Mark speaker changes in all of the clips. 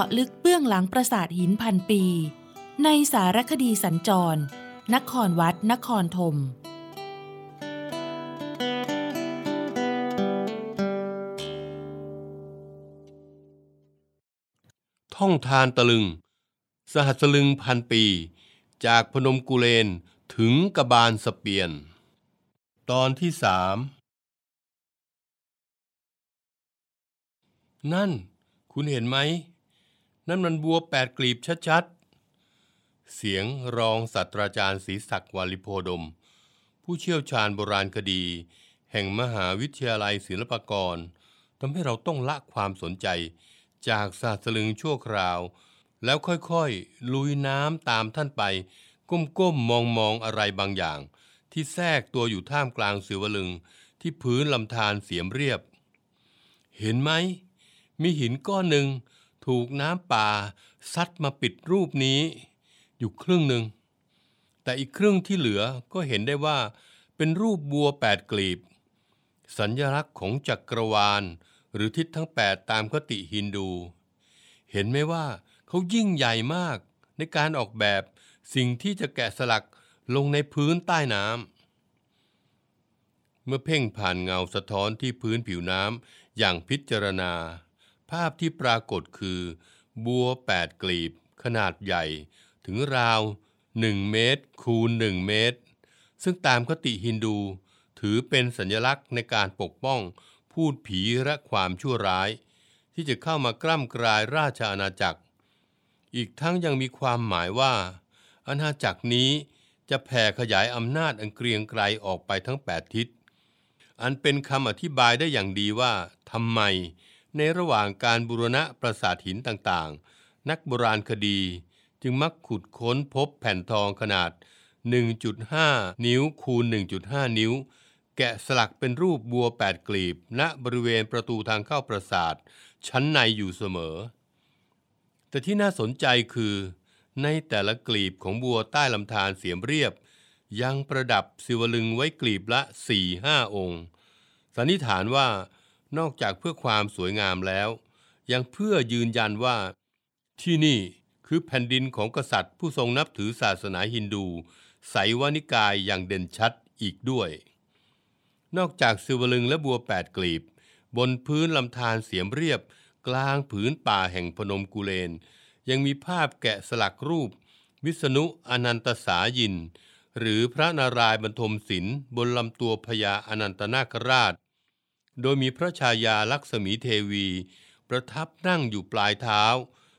Speaker 1: าะลึกเบื้องหลังปราสาทหินพันปี ในสารคดีสัญจร นครวัด นครธม
Speaker 2: ท่องทานตะลึง สหัสลึงพันปี จากพนมกุเลนถึงกบาลสเปียน ตอนที่สามนั่น คุณเห็นไหม นั่นมันบัวแปดกลีบชัดๆ เสียงรองศาสตราจารย์ศรีศักดิ์วาลิโพดม ผู้เชี่ยวชาญโบราณคดี แห่งมหาวิทยาลัยศิลปากรทำให้เราต้องละความสนใจจากศาสตร์ลึงชั่วคราว แล้วค่อยๆ ลุยน้ำตามท่านไป ก้มๆ มองๆ อะไรบางอย่าง ที่แทรกตัวอยู่ท่ามกลางสิวลึงที่พื้นลำธารเสียมเรียบ เห็นไหม มีหินก้อนหนึ่ง ถูกน้ำป่าซัดมาปิดรูปนี้ อยู่ครึ่งหนึ่ง แต่อีกครึ่งที่เหลือก็เห็นได้ว่า เป็นรูปบัวแปดกลีบ สัญญลักษณ์ของจักรวาล หรือทิศทั้งแปดตามคติฮินดู เห็นไหมว่าเขายิ่งใหญ่มากในการออกแบบสิ่งที่จะแกะสลักลงในพื้นใต้น้ำ เมื่อเพ่งผ่านเงาสะท้อนที่พื้นผิวน้ำอย่างพิจารณา ภาพที่ปรากฏคือ บัวแปดกลีบ ขนาดใหญ่ ถึงราว 1 เมตร คูณ 1 เมตร ซึ่งตามคติฮินดู ถือเป็นสัญลักษณ์ในการปกป้อง พูดผีและความชั่วร้าย ที่จะเข้ามากล้ำกลายราชอาณาจักร อีกทั้งยังมีความหมายว่า อาณาจักรนี้จะแผ่ขยายอำนาจอันเกรียงไกรออกไปทั้งแปดทิศ อันเป็นคำอธิบายได้อย่างดีว่าทำไม ในระหว่างการบูรณะปราสาทหินต่างๆ นักโบราณคดีจึงมักขุดค้นพบแผ่นทองขนาด 1.5 นิ้วคูณ 1.5 นิ้ว แกะสลักเป็นรูปบัวแปดกลีบ ณบริเวณประตูทางเข้าปราสาท ชั้นในอยู่เสมอ แต่ที่น่าสนใจคือ ในแต่ละกลีบของบัวใต้ลำธารเสียมเรียบ ยังประดับศิวลึงไว้กลีบละ 4-5 องค์สันนิษฐานว่า นอกจากเพื่อความสวยงามแล้ว ยังเพื่อยืนยันว่า ที่นี่คือแผ่นดินของกษัตริย์ ผู้ทรงนับถือศาสนาฮินดูไสวานิกายอย่างเด่นชัดอีกด้วย นอกจากศิวลึงและบัวแปดกลีบ บนพื้นลำธารเสียมเรียบ กลางผืนป่าแห่งพนมกุเลน ยังมีภาพแกะสลักรูป วิษณุอนันตสายิน หรือพระนารายณ์บรรทมศิลป์บนลำตัวพญาอนันตนาคราช โดยมีพระชายาลักษมีเทวี ประทับนั่งอยู่ปลายเท้า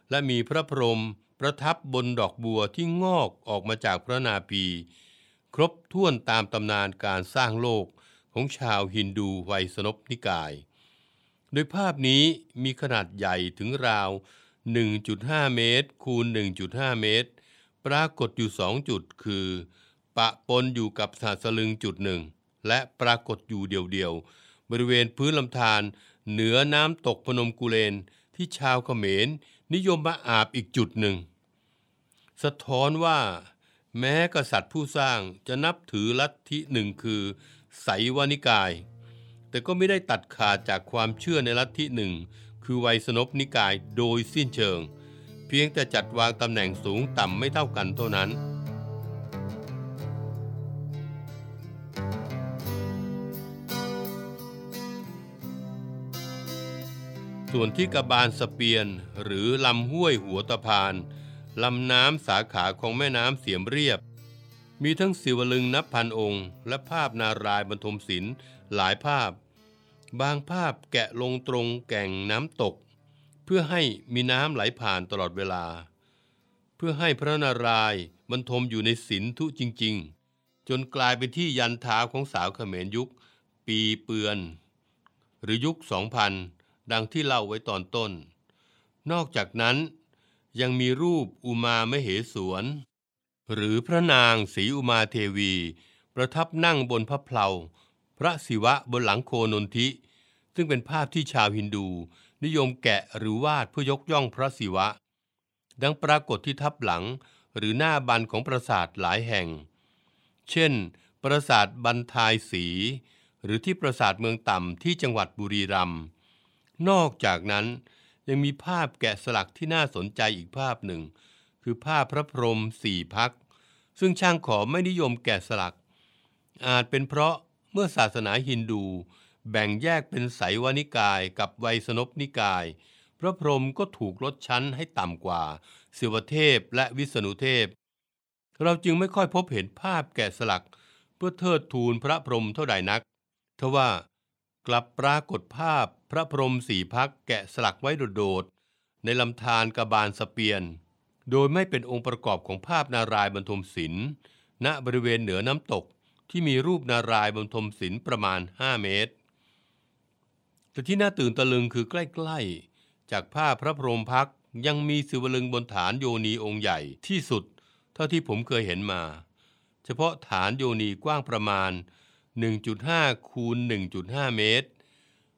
Speaker 2: และมีพระพรหมประทับบนดอกบัวที่งอกออกมาจากพระนาภีครบถ้วนตามตำนานการสร้างโลกของชาวฮินดูไวยสนพนิกาย โดยภาพนี้มีขนาดใหญ่ถึงราว 1.5 เมตร คูณ 1.5 เมตร ปรากฏอยู่สองจุดคือ ปะปนอยู่กับสาสลึงจุดหนึ่งและปรากฏอยู่เดียวๆ บริเวณพื้นลำธารเหนือน้ำตกพนมกุเลนที่ชาวเขมร นิยมมาอาบอีกจุดหนึ่ง สะท้อนว่า แม้กษัตริย์ผู้สร้างจะนับถือลัทธิหนึ่งคือ ไสวานิกาย แต่ก็ไม่ได้ตัดขาดจากความเชื่อในลัทธิหนึ่ง คือไวยสนพนิกายโดยสิ้นเชิง เพียงแต่จัดวางตำแหน่งสูงต่ำไม่เท่ากันเท่านั้น ส่วนที่กระบาลสเปียน หรือลำห้วยหัวตะพานลำน้ำสาขาของแม่น้ำเสียมเรียบ มีทั้งศิวลึงนับพันองค์ และภาพนารายณ์บรรทมศิลป์หลายภาพ บางภาพแกะลงตรงแก่งน้ำตก เพื่อให้มีน้ำไหลผ่านตลอดเวลา เพื่อให้พระนารายณ์บรรทมอยู่ในศิลทุจริง ๆ จนกลายเป็นที่ยันเท้าของสาวเขมรยุค ปีเปือน หรือยุค 2000 ดังที่เล่าไว้ตอนต้น นอกจากนั้นยังมีรูปอุมามเหสวน หรือพระนางศรีอุมาเทวี ประทับนั่งบนพระเพลา พระศิวะบนหลังโคนนทิ ซึ่งเป็นภาพที่ชาวฮินดู นิยมแกะหรือวาดเพื่อยกย่องพระศิวะ ดังปรากฏที่ทับหลังหรือหน้าบันของปราสาทหลายแห่ง เช่น ปราสาทบันทายสี หรือที่ปราสาทเมืองต่ำที่จังหวัดบุรีรัมย์ นอกจากนั้นยังมีภาพแกะสลักที่น่าสนใจอีกภาพหนึ่ง คือภาพพระพรหมสี่พัก ซึ่งช่างขอไม่นิยมแกะสลัก อาจเป็นเพราะเมื่อศาสนาฮินดู แบ่งแยกเป็นไสยวนิกายกับไวยสนพนิกาย พระพรหมก็ถูกลดชั้นให้ต่ำกว่าเสวเทพและวิษณุเทพ เราจึงไม่ค่อยพบเห็นภาพแกะสลัก เพื่อเทิดทูนพระพรหมเท่าใดนักทว่า กลับปรากฏภาพ พระพรหมสี่พักแกะสลักไว้โดดๆในลำธารกระบาลสเปียน โดยไม่เป็นองค์ประกอบของภาพนารายบรรทมศิลป์ณบริเวณเหนือน้ำตกที่มีรูปนารายบรรทมศิลป์ประมาณ 5 เมตร แต่ที่น่าตื่นตะลึงคือใกล้ๆ จากภาพพระพรหมพักยังมีสิวลึงบนฐานโยนีองค์ใหญ่ที่สุด เท่าที่ผมเคยเห็นมา เฉพาะฐานโยนีกว้างประมาณ 1.5 คูณ 1.5 เมตร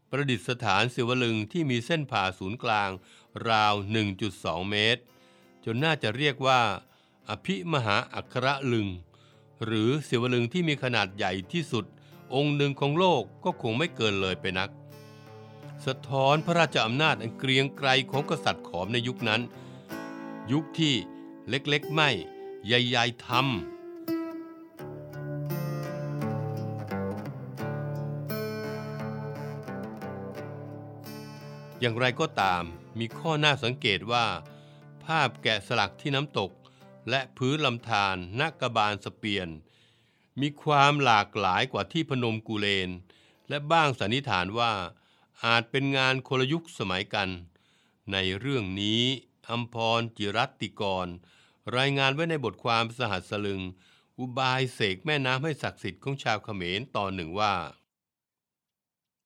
Speaker 2: ประดิษฐานสิวลึงที่มีเส้นผ่าศูนย์กลาง ราว 1.2 เมตร จนน่าจะเรียกว่า อภิมหาอัครลึง หรือสิวลึงที่มีขนาดใหญ่ที่สุด องค์หนึ่งของโลกก็คงไม่เกินเลยไปนัก สะท้อนพระราชอำนาจอันเกรียงไกรของกษัตริย์ขอมในยุคนั้น ยุคที่เล็กๆไม่ ใหญ่ๆทำ อย่างไรก็ตามมีข้อน่าสังเกตว่า ภาพแกะสลักที่น้ำตก และพื้นลำธารนักกบาลสเปียน มีความหลากหลายกว่าที่พนมกูเลน และบ้างสันนิษฐานว่า อาจเป็นงานคนละยุคสมัยกัน ในเรื่องนี้อัมพรจิรัตติกร รายงานไว้ในบทความสหัสลึง อุบายเสกแม่น้ำให้ศักดิ์สิทธิ์ของชาวเขมรตอนหนึ่งว่า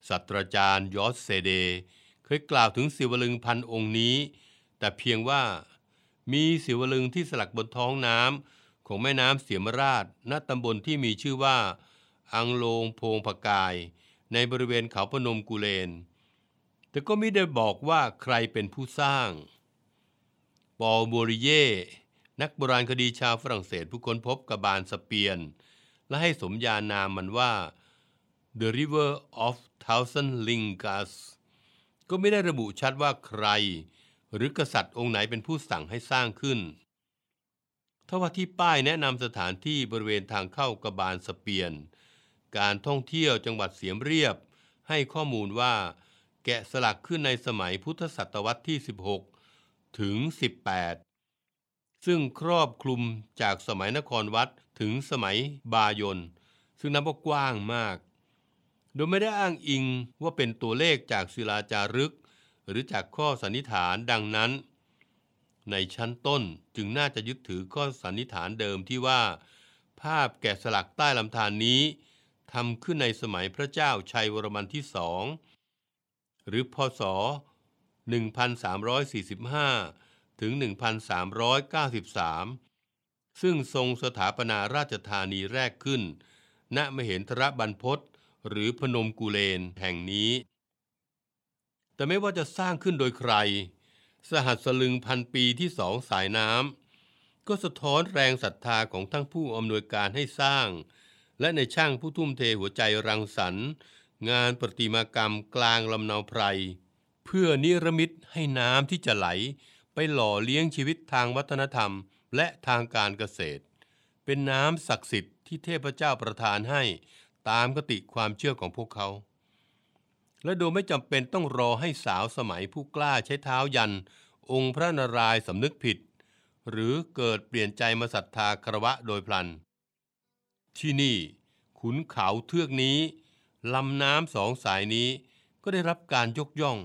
Speaker 2: ศาสตราจารย์ยอสเซเด เคยกล่าวถึงศิวลึงพันองค์นี้ แต่เพียงว่ามีศิวลึงที่สลักบนท้องน้ำของแม่น้ำเสียมราชณตำบลที่มีชื่อว่า อังโลงโพงพกาย ในบริเวณเขาพนมกุเลน แต่ก็ไม่ได้บอกว่าใครเป็นผู้สร้าง ปอลโบริเย่นักโบราณคดีชาวฝรั่งเศสผู้ค้นพบกระบาลสเปียน และให้สมญานามมันว่า The River of Thousand Lingas ก็ไม่ได้ระบุชัดว่าใคร หรือกษัตริย์องค์ไหนเป็นผู้สั่งให้สร้างขึ้นทว่าที่ป้ายแนะนำสถานที่บริเวณทางเข้ากระบาลสเปียน การท่องเที่ยวจังหวัดเสียมเรียบ ให้ข้อมูลว่า แกะสลักขึ้นในสมัยพุทธศตวรรษที่ 16 ถึง 18 ซึ่งครอบคลุมจากสมัยนครวัดถึงสมัยบายนซึ่งนับว่ากว้างมาก โดยไม่ได้อ้างอิงว่าเป็นตัวเลขจากศิลาจารึก หรือจากข้อสันนิษฐานดังนั้น ในชั้นต้นจึงน่าจะยึดถือข้อสันนิษฐานเดิมที่ว่า ภาพแกะสลักใต้ลำธารนนี้ทำขึ้นในสมัยพระเจ้าชัยวรมันที่สองหรือพศ 1345 ถึง 1393ซึ่งทรงสถาปนาราชธานีแรกขึ้น ณ มเหนทรบรรพต หรือพนมกุเลนแห่งนี้ แต่ไม่ว่าจะสร้างขึ้นโดยใคร สหัสลึงพันปีที่สองสายน้ำก็สะท้อนแรงศรัทธาของทั้งผู้อำนวยการให้สร้าง และในช่างผู้ทุ่มเทหัวใจรังสรรค์งานประติมากรรมกลางลำนาวไพร เพื่อนิรมิตให้น้ำที่จะไหล ไปหล่อเลี้ยงชีวิตทางวัฒนธรรม และทางการเกษตร เป็นน้ำศักดิ์สิทธิ์ที่เทพเจ้าประทานให้ ตามกติความเชื่อของพวกเขา และโดยไม่จำเป็นต้องรอให้สาวสมัยผู้กล้าใช้เท้ายัน องค์พระนารายณ์สำนึกผิด หรือเกิดเปลี่ยนใจมาศรัทธาคารวะโดยพลัน ที่นี่ขุนเขาเทือกนี้ลำน้ำสองสายนี้ก็ได้รับการยกย่อง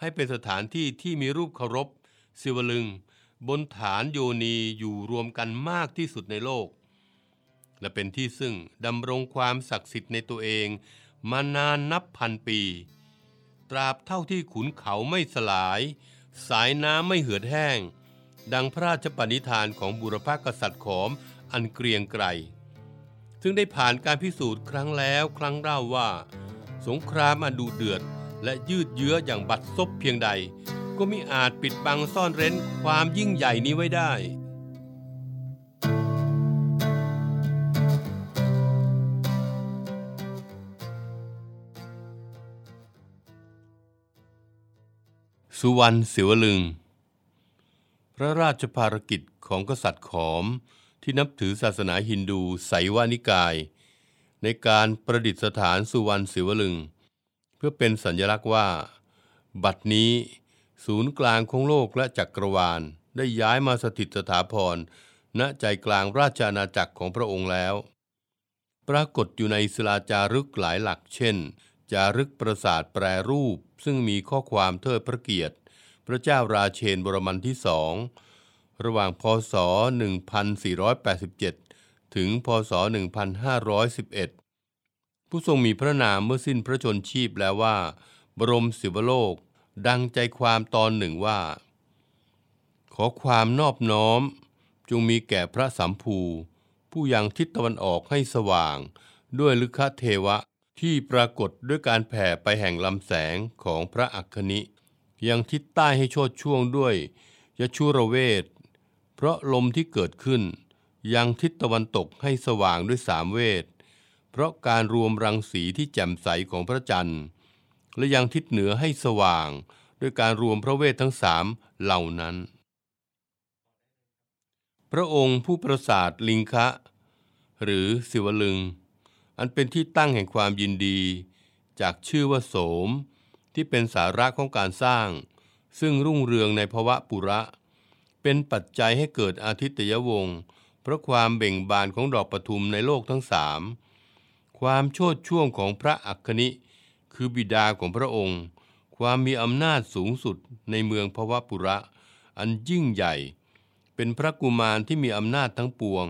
Speaker 2: ให้เป็นสถานที่ที่มีรูปเคารพ ศิวลึง บนฐานโยนีอยู่รวมกันมากที่สุดในโลก และเป็นที่ซึ่งดำรงความศักดิ์สิทธิ์ในตัวเอง มานานนับพันปี ตราบเท่าที่ขุนเขาไม่สลาย สายน้ำไม่เหือดแห้ง ดังพระราชปณิธานของบุรพกษัตริย์ขอมอันเกรียงไกรซึ่งได้ผ่านการพิสูจน์ครั้งแล้วครั้งเล่าว่า สงครามอันดุเดือด และยืดเยื้ออย่างบัดซบเพียงใด ก็มิอาจปิดบังซ่อนเร้นความยิ่งใหญ่นี้ไว้ได้ สุวรรณศิวลึง พระราชภารกิจของกษัตริย์ขอมที่นับถือศาสนาฮินดูไสวานิกาย ในการประดิษฐานสุวรรณศิวลึง เพื่อเป็นสัญลักษณ์ว่า บัดนี้ ศูนย์กลางของโลกและจักรวาลได้ย้ายมาสถิตสถาพรณใจกลางราชอาณาจักรของพระองค์แล้ว ปรากฏอยู่ในศิลาจารึกหลายหลักเช่น จารึกปราสาทแปรรูป ซึ่งมีข้อความเทิดพระเกียรติ พระเจ้าราเชนบรมันที่สองระหว่างพศ 1487 ถึงพศ 1511 ผู้ทรงมีพระนามเมื่อสิ้นพระชนชีพแล้วว่า บรมศิวโลก ดังใจความตอนหนึ่งว่า ขอความนอบน้อม จงมีแก่พระสัมภู ผู้ยังทิศตะวันออกให้สว่าง ด้วยลึกเทวะ ที่ปรากฏด้วยการแผ่ไปแห่งลำแสงของพระอัคคณิยังทิศใต้ให้โชดช่วงด้วยยชุรเวท เพราะลมที่เกิดขึ้น ยังทิศตะวันตกให้สว่างด้วยสามเวท เพราะการรวมรังสีที่แจ่มใสของพระจันทร์ และยังทิศเหนือให้สว่าง ด้วยการรวมพระเวททั้งสามเหล่านั้น พระองค์ผู้ประสาทลิงคะ หรือสิวลึง อันเป็นที่ตั้งแห่งความยินดี จากชื่อว่าโสม ที่เป็นสาระของการสร้าง ซึ่งรุ่งเรืองในภวะปุระ เป็นปัจจัยให้เกิดอาทิตยวงศ์เพราะความเบ่งบานของดอกปทุมในโลกทั้งสามความโชดช่วงของพระอัคคณิ คือบิดาของพระองค์ ความมีอำนาจสูงสุดในเมืองภวะปุระ อันยิ่งใหญ่ เป็นพระกุมารที่มีอำนาจทั้งปวง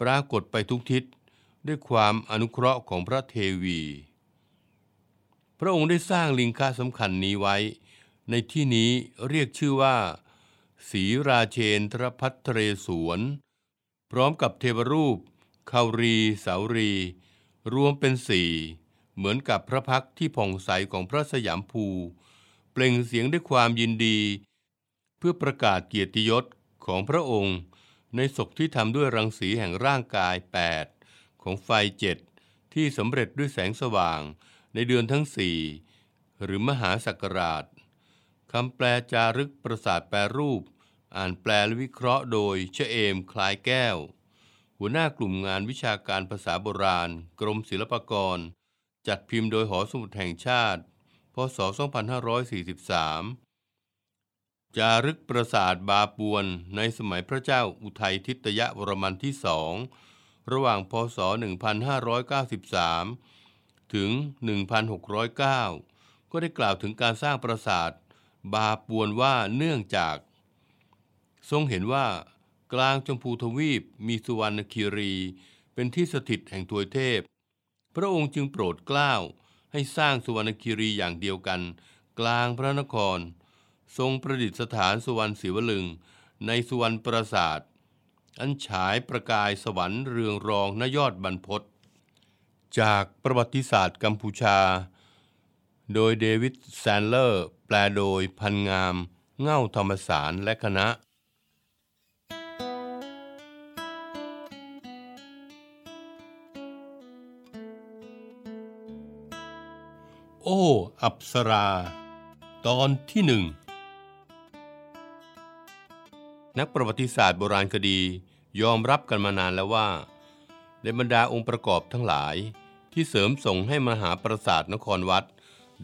Speaker 2: ปรากฏไปทุกทิศ ด้วยความอนุเคราะห์ของพระเทวี พระองค์ได้สร้างลิงคาสำคัญนี้ไว้ ในที่นี้เรียกชื่อว่าศีราเชนทรพัทเรศวนพร้อมกับเทวรูปคารีสาวรี รวมเป็นสี่เหมือนกับพระพักที่ผ่องใสของพระสยามภู เปล่งเสียงด้วยความยินดี เพื่อประกาศเกียรติยศของพระองค์ ในศกที่ทำด้วยรังสีแห่งร่างกาย 8 ของไฟเจ็ดที่สำเร็จด้วยแสงสว่างในเดือนทั้งสี่หรือมหาสักราชคำแปลจารึกประสาทแปรรูป อ่านแปลและวิเคราะห์โดยเชเอมคลายแก้ว หัวหน้ากลุ่มงานวิชาการภาษาโบราณ กรมศิลปากร จัดพิมพ์โดยหอสมุดแห่งชาติ พศ 2543 จารึกปราสาทบาปวนในสมัยพระเจ้าอุทัยทิตยวรมันที่สอง ระหว่างพศ 1593 ถึง 1609 ก็ได้กล่าวถึงการสร้างปราสาทบาปวนว่าเนื่องจาก ทรงเห็นว่ากลางชมพูทวีปมีสุวรรณคีรี เป็นที่สถิตแห่งทวยเทพ พระองค์จึงโปรดเกล้าให้สร้างสุวรรณคีรีอย่างเดียวกัน กลางพระนคร ทรงประดิษฐานสุวรรณศิวลึง ในสุวรรณปราสาท อันฉายประกายสวรรค์เรืองรองนยอดบรรพตจากประวัติศาสตร์กัมพูชา โดยเดวิดแซนเลอร์ แปลโดยพันงาม เง่าธรรมสารและคณะโอ้ อัปสรา ตอนที่หนึ่ง นักประวัติศาสตร์โบราณคดี ยอมรับกันมานานแล้วว่า ในบรรดาองค์ประกอบทั้งหลายที่เสริมส่งให้มหาปราสาทนครวัด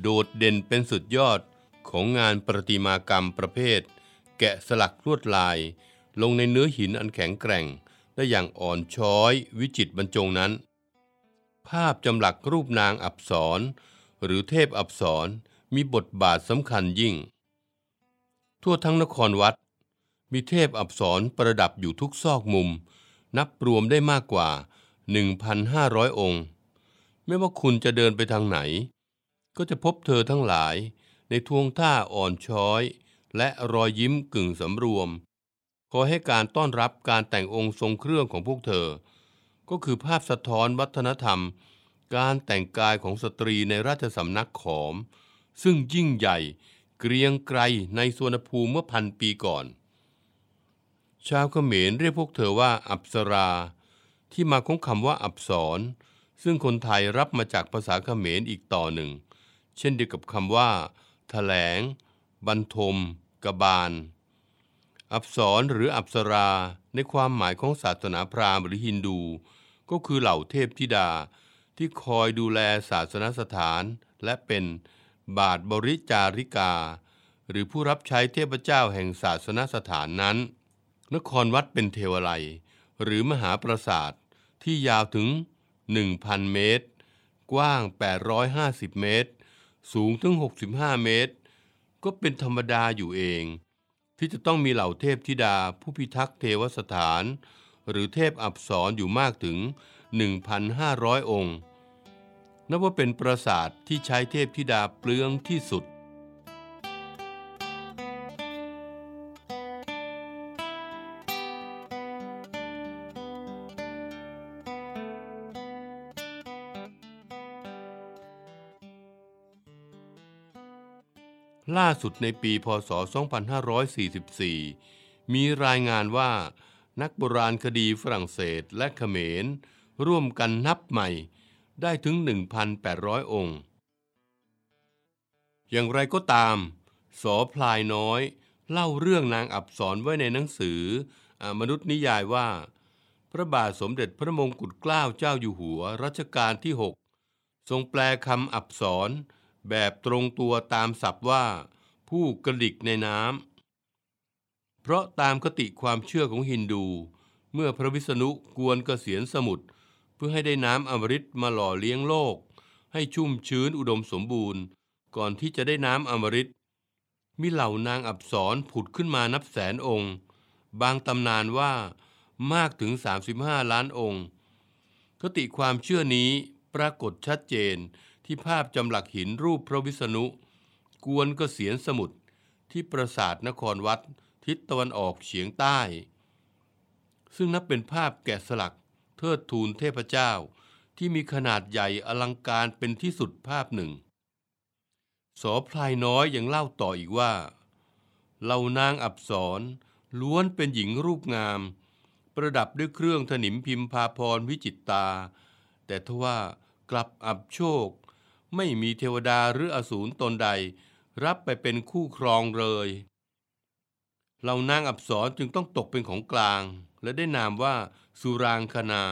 Speaker 2: โดดเด่นเป็นสุดยอดของงานประติมากรรมประเภท แกะสลักลวดลาย ลงในเนื้อหินอันแข็งแกร่ง ได้อย่างอ่อนช้อยวิจิตบรรจงนั้น ภาพจำหลักรูปนางอับสรหรือเทพอับสรมีบทบาทสำคัญยิ่ง ทั่วทั้งนครวัด มีเทพอับสรประดับอยู่ทุกซอกมุม นับรวมได้มากกว่า 1,500 องค์ ไม่ว่าคุณจะเดินไปทางไหน ก็จะพบเธอทั้งหลาย ในทวงท่าอ่อนช้อย และรอยยิ้มกึ่งสำรวม ขอให้การต้อนรับการแต่งองค์ทรงเครื่องของพวกเธอ ก็คือภาพสะท้อนวัฒนธรรม การแต่งกายของสตรีในราชสำนักขอม ซึ่งยิ่งใหญ่เกรียงไกรในสวนภูมิเมื่อพันปีก่อน ชาวเขมรเรียกพวกเธอว่าอัปสรา ที่มาของคำว่าอับสรซึ่งคนไทยรับมาจากภาษาเขมรอีกต่อหนึ่ง เช่นเดียวกับคำว่าแถลง บรรทม กบาล อับสรหรืออับสราในความหมายของศาสนาพราหมณ์หรือฮินดู ก็คือเหล่าเทพธิดาที่คอยดูแลศาสนสถาน และเป็นบาทบริจาริกา หรือผู้รับใช้เทพเจ้าแห่งศาสนสถานนั้น นครวัดเป็นเทวไลยหรือมหาปราสาทที่ยาวถึง 1,000 เมตร กว้าง 850 เมตร สูงถึง 65 เมตร ก็เป็นธรรมดาอยู่เอง ที่จะต้องมีเหล่าเทพธิดาผู้พิทักษ์เทวสถาน หรือเทพอับสรอยู่มากถึง 1,500 องค์ นับว่าเป็นปราสาทที่ใช้เทพธิดาเปลืองที่สุด ล่าสุดในปีพศ 2544 มีรายงานว่านักโบราณคดีฝรั่งเศสและเขมร ร่วมกันนับใหม่ได้ถึง 1,800 องค์ อย่างไรก็ตาม สอพลายน้อย เล่าเรื่องนางอับสรไว้ในหนังสืออมนุษย์นิยายว่า พระบาทสมเด็จพระมงกุฎเกล้าเจ้าอยู่หัวรัชกาลที่ 6 ทรงแปลคำอับสร แบบตรงตัวตามศัพท์ว่า ผู้กระดิกในน้ำเพราะตามคติความเชื่อของฮินดู เมื่อพระวิษณุกวนกเกษียณสมุทรเพื่อให้ได้น้ำอมฤตมาหล่อเลี้ยงโลก ให้ชุ่มชื้นอุดมสมบูรณ์ ก่อนที่จะได้น้ำอมฤตมีเหล่านางอับสรผุดขึ้นมานับแสนองค์ บางตำนานว่ามากถึง 35 ล้านองค์ คติความเชื่อนี้ปรากฏชัดเจน ที่ภาพจำหลักหินรูปพระวิษณุ กวนเกษียณสมุทรที่ปราสาทนครวัดทิศตะวันออกเฉียงใต้ ซึ่งนับเป็นภาพแกะสลักเทิดทูนเทพเจ้า ที่มีขนาดใหญ่อลังการเป็นที่สุดภาพหนึ่งสอพลายน้อยยังเล่าต่ออีกว่าเหล่านางอับสรล้วนเป็นหญิงรูปงาม ประดับด้วยเครื่องถนิมพิมพาพรวิจิตตา แต่ทว่ากลับอับโชค ไม่มีเทวดาหรืออสูรตนใด รับไปเป็นคู่ครองเลยเหล่านางอับสรจึงต้องตกเป็นของกลาง และได้นามว่าสุรางคณา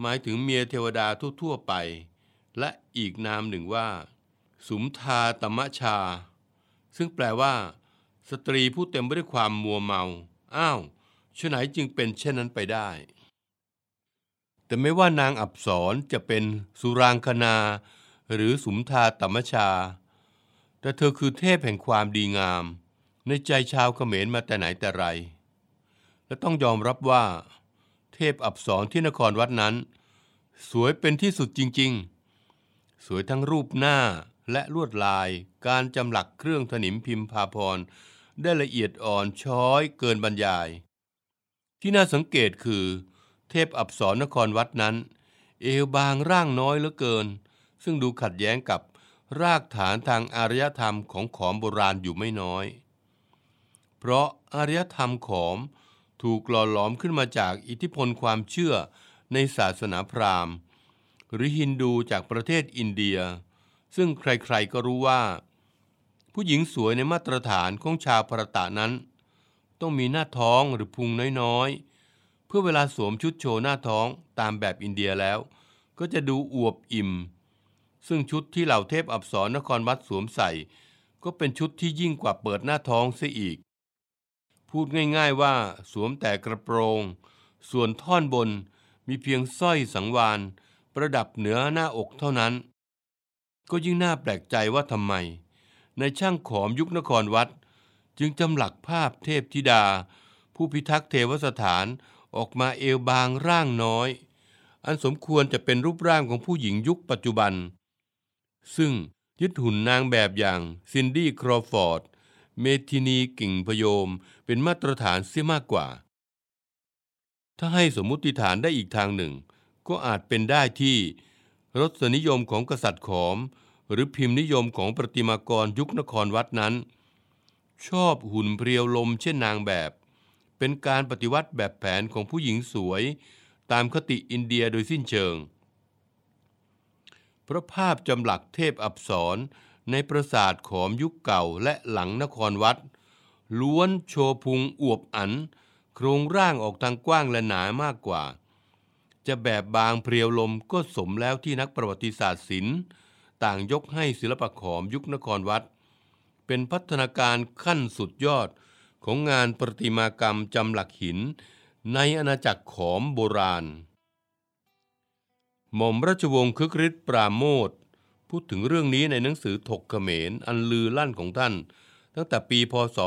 Speaker 2: หมายถึงเมียเทวดาทั่วๆไป และอีกนามหนึ่งว่า สุมทาตมะชา ซึ่งแปลว่า สตรีผู้เต็มไปด้วยความมัวเมา อ้าวชไหนจึงเป็นเช่นนั้นไปได้ แต่ไม่ว่านางอับสรจะเป็นสุรางคณา หรือสุมทาตมชา แต่เธอคือเทพแห่งความดีงาม ในใจชาวเขมรมาแต่ไหนแต่ไร และต้องยอมรับว่า เทพอับสรที่นครวัดนั้น สวยเป็นที่สุดจริงๆ สวยทั้งรูปหน้าและลวดลาย การจำหลักเครื่องถนิมพิมพาพรได้ละเอียดอ่อนช้อยเกินบรรยาย ที่น่าสังเกตคือ เทพอับสรนครวัดนั้น เอวบางร่างน้อยเหลือเกิน ซึ่งดูขัดแย้งกับรากฐานทางอารยธรรมของขอมโบราณอยู่ไม่น้อย เพราะอารยธรรมขอมถูกหล่อหลอมขึ้นมาจากอิทธิพลความเชื่อในศาสนาพราหมณ์ หรือฮินดูจากประเทศอินเดีย ซึ่งใครๆก็รู้ว่า ผู้หญิงสวยในมาตรฐานของชาวพรตะนั้น ต้องมีหน้าท้องหรือพุงน้อยๆ เพื่อเวลาสวมชุดโชว์หน้าท้องตามแบบอินเดียแล้ว ก็จะดูอวบอิ่ม ซึ่งชุดที่เหล่าเทพอับสรนครวัดสวมใส่ ก็เป็นชุดที่ยิ่งกว่าเปิดหน้าท้องเสียอีก พูดง่ายๆว่าสวมแต่กระโปรง ส่วนท่อนบนมีเพียงสร้อยสังวานประดับเหนือหน้าอกเท่านั้น ก็ยิ่งน่าแปลกใจว่าทำไม ในช่างขอมยุคนครวัด จึงจำหลักภาพเทพธิดา ผู้พิทักษ์เทวสถานออกมาเอวบางร่างน้อย อันสมควรจะเป็นรูปร่างของผู้หญิงยุคปัจจุบัน ซึ่งยึดหุ่นนางแบบอย่างซินดี้ครอฟอร์ด เมทินีกิ่งโพยม เป็นมาตรฐานเสียมากกว่า ถ้าให้สมมุติฐานได้อีกทางหนึ่ง ก็อาจเป็นได้ที่รสนิยมของกษัตริย์ขอม หรือพิมพ์นิยมของประติมากรยุคนครวัดนั้น ชอบหุ่นเพรียวลมเช่นนางแบบ เป็นการปฏิวัติแบบแผนของผู้หญิงสวย ตามคติอินเดียโดยสิ้นเชิง พระภาพจำหลักเทพอับสรในปราสาทขอมยุคเก่าและหลังนครวัด ล้วนโชพุงอวบอัน โครงร่างออกทางกว้างและหนามากกว่า จะแบบบางเพรียวลมก็สมแล้วที่นักประวัติศาสตร์ศิลป์ ต่างยกให้ศิลปะขอมยุคนครวัด เป็นพัฒนาการขั้นสุดยอดของงานประติมากรรมจำหลักหิน ในอาณาจักรขอมโบราณ หม่อมราชวงศ์คึกฤทธิ์ปราโมทพูดถึงเรื่องนี้ในหนังสือถกเขมรอันลือลั่นของท่าน ตั้งแต่ปีพศ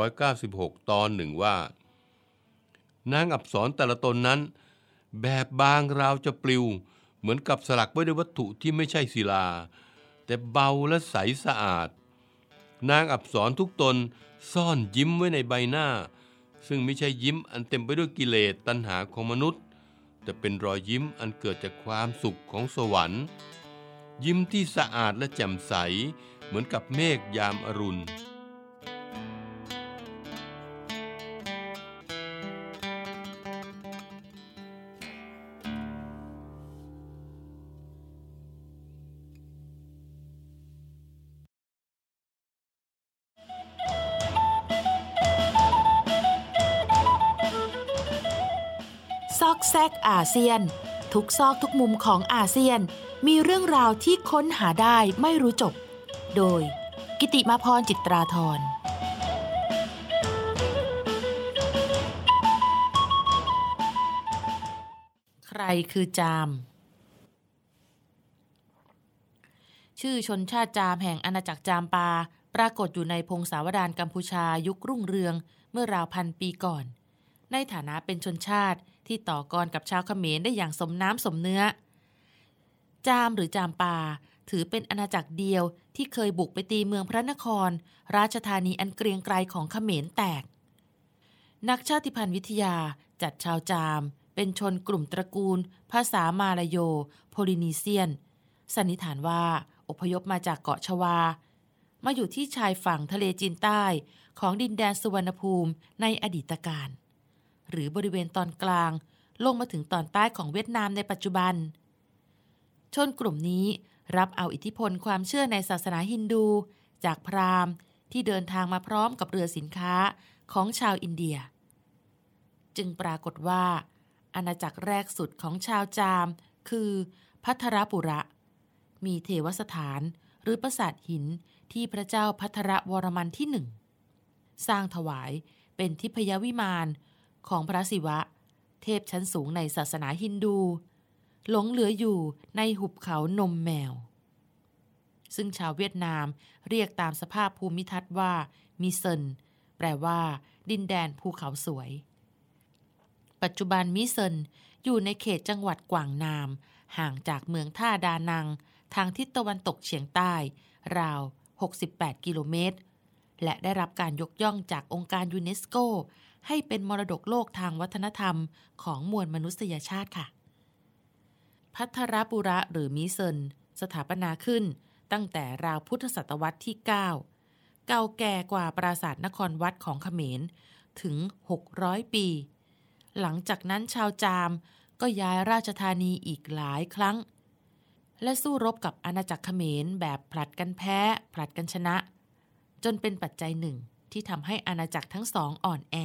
Speaker 2: 2496 ตอนหนึ่งว่า นางอับสรแต่ละตนนั้น แบบบางราวจะปลิว เหมือนกับสลักไว้ด้วยวัตถุที่ไม่ใช่ศิลา แต่เบาและใสสะอาด นางอับสรทุกตนซ่อนยิ้มไว้ในใบหน้า ซึ่งไม่ใช่ยิ้มอันเต็มไปด้วยกิเลสตัณหาของมนุษย์ แต่เป็นรอยยิ้มอันเกิดจากความสุขของสวรรค์ ยิ้มที่สะอาดและแจ่มใสเหมือนกับเมฆยามอรุณ
Speaker 1: อาเซียน ทุกซอกทุกมุมของอาเซียน มีเรื่องราวที่ค้นหาได้ไม่รู้จบ โดย กิติมาพรจิตราธรใครคือจาม ชื่อชนชาติจามแห่งอาณาจักรจามปา ปรากฏอยู่ในพงศาวดารกัมพูชายุครุ่งเรืองเมื่อราวพันปีก่อน ในฐานะเป็นชนชาติที่ต่อกรกับชาวเขมรได้อย่างสมน้ำสมเนื้อ จามหรือจามปาถือเป็นอาณาจักรเดียวที่เคยบุกไปตีเมืองพระนคร ราชธานีอันเกรียงไกรของเขมรแตก นักชาติพันธุ์วิทยาจัดชาวจาม เป็นชนกลุ่มตระกูล ภาษามาลาโย โพลินีเซียน สันนิษฐานว่าอพยพมาจากเกาะชวา มาอยู่ที่ชายฝั่งทะเลจีนใต้ของดินแดนสุวรรณภูมิในอดีตการ หรือบริเวณตอนกลาง ลงมาถึงตอนใต้ของเวียดนามในปัจจุบัน ชนกลุ่มนี้รับเอาอิทธิพลความเชื่อในศาสนาฮินดู จากพราหมณ์ที่เดินทางมาพร้อมกับเรือสินค้าของชาวอินเดีย จึงปรากฏว่า อาณาจักรแรกสุดของชาวจาม คือพัทรปุระ มีเทวสถานหรือปราสาทหินที่พระเจ้าพัทรวรมันที่หนึ่ง สร้างถวายเป็นทิพยวิมาน ของพระศิวะ เทพชั้นสูงในศาสนาฮินดู หลงเหลืออยู่ในหุบเขานมแมว ซึ่งชาวเวียดนามเรียกตามสภาพภูมิทัศน์ว่ามิเซินแปลว่า ดินแดนภูเขาสวย ปัจจุบันมิเซนอยู่ในเขตจังหวัดกวางนาม ห่างจากเมืองท่าดานัง ทางทิศตะวันตกเฉียงใต้ ราว 68 กิโลเมตร และได้รับการยกย่องจากองค์การยูเนสโก ให้เป็นมรดกโลกทางวัฒนธรรมของมวลมนุษยชาติค่ะ พัทรปุระหรือมิเซนสถาปนาขึ้นตั้งแต่ราวพุทธศตวรรษที่ 9 เก่าแก่กว่าปราสาทนครวัดของเขมรถึง 600 ปี หลังจากนั้นชาวจามก็ย้ายราชธานีอีกหลายครั้ง และสู้รบกับอาณาจักรเขมรแบบผลัดกันแพ้ ผลัดกันชนะ จนเป็นปัจจัยหนึ่งที่ทำให้อาณาจักรทั้งสองอ่อนแอ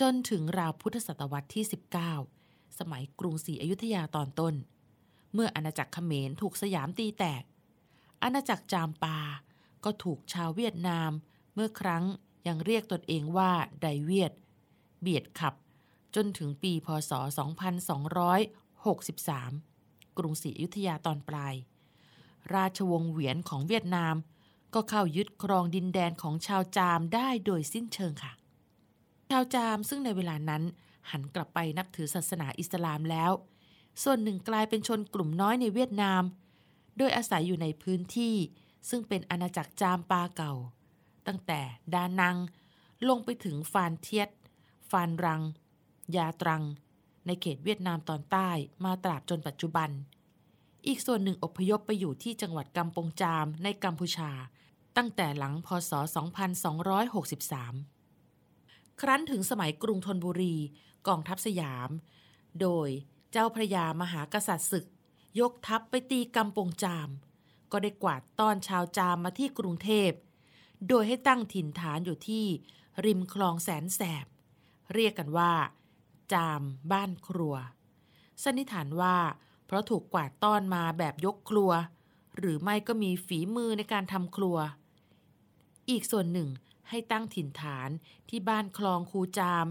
Speaker 1: จนถึงราวพุทธศตวรรษที่ 19 สมัยกรุงศรีอยุธยาตอนต้น เมื่ออาณาจักรเขมรถูกสยามตีแตก อาณาจักรจามปา ก็ถูกชาวเวียดนาม เมื่อครั้งยังเรียกตนเองว่าไดเวียด เบียดขับ จนถึงปีพศ 2263 กรุงศรีอยุธยาตอนปลาย ราชวงศ์เหวียนของเวียดนาม ก็เข้ายึดครองดินแดนของชาวจามได้โดยสิ้นเชิงค่ะ ชาวจามซึ่งในเวลานั้นหันกลับไปนับถือศาสนาอิสลามแล้ว ส่วนหนึ่งกลายเป็นชนกลุ่มน้อยในเวียดนาม โดยอาศัยอยู่ในพื้นที่ซึ่งเป็นอาณาจักรจามปาเก่า ตั้งแต่ดานัง ลงไปถึงฟานเทียตฟานรัง ยาตรัง ในเขตเวียดนามตอนใต้มาตราบจนปัจจุบัน อีกส่วนหนึ่งอพยพไปอยู่ที่จังหวัดกัมปงจามในกัมพูชา ตั้งแต่หลังพศ 2263 ครั้นถึงสมัยกรุงธนบุรีกองทัพสยาม โดยเจ้าพระยามหากษัตริย์ศึก ยกทัพไปตีกำปงจาม ก็ได้กวาดต้อนชาวจามมาที่กรุงเทพ โดยให้ตั้งถิ่นฐานอยู่ที่ริมคลองแสนแสบ เรียกกันว่า จามบ้านครัว สันนิษฐานว่า เพราะถูกกวาดต้อนมาแบบยกครัว หรือไม่ก็มีฝีมือในการทำครัว อีกส่วนหนึ่ง ให้ตั้งถิ่นฐานที่บ้านคลองคูจาม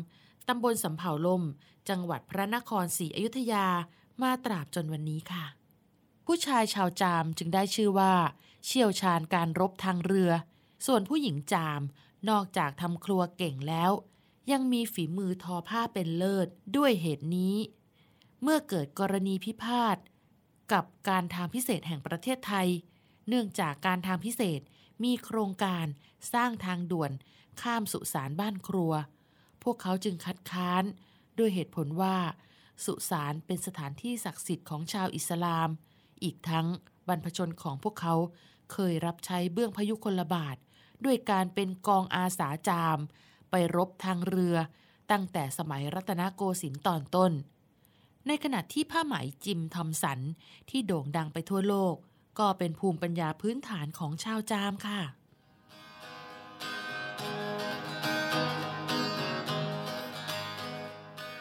Speaker 1: ตำบลสำเภาลม จังหวัดพระนครศรีอยุธยา มาตราบจนวันนี้ค่ะ ผู้ชายชาวจามจึงได้ชื่อว่า เชี่ยวชาญการรบทางเรือ ส่วนผู้หญิงจาม นอกจากทำครัวเก่งแล้ว ยังมีฝีมือทอผ้าเป็นเลิศด้วยเหตุนี้ เมื่อเกิดกรณีพิพาทกับการทางพิเศษแห่งประเทศไทย เนื่องจากการทางพิเศษ มีโครงการสร้างทางด่วนข้ามสุสานบ้านครัว พวกเขาจึงคัดค้านด้วยเหตุผลว่า สุสานเป็นสถานที่ศักดิ์สิทธิ์ของชาวอิสลาม อีกทั้งบรรพชนของพวกเขาเคยรับใช้เบื้องพยุคลบาท ด้วยการเป็นกองอาสาจาม ไปรบทางเรือ ตั้งแต่สมัยรัตนโกสินทร์ตอนต้น ในขณะที่ผ้าไหมจิมทอมสันที่โด่งดังไปทั่วโลก ก็เป็นภูมิปัญญาพื้นฐานของชาวจามค่ะ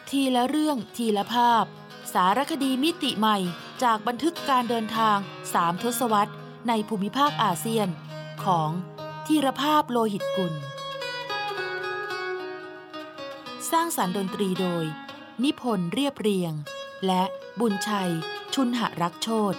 Speaker 1: ทีละเรื่องทีละภาพ สารคดีมิติใหม่จากบันทึกการเดินทางสามทศวรรษ ในภูมิภาคอาเซียน ของทีรภาพโลหิตกุล สร้างสารรค์ดนตรีโดย นิพนธ์เรียบเรียง และบุญชัย ชุนหรักโชต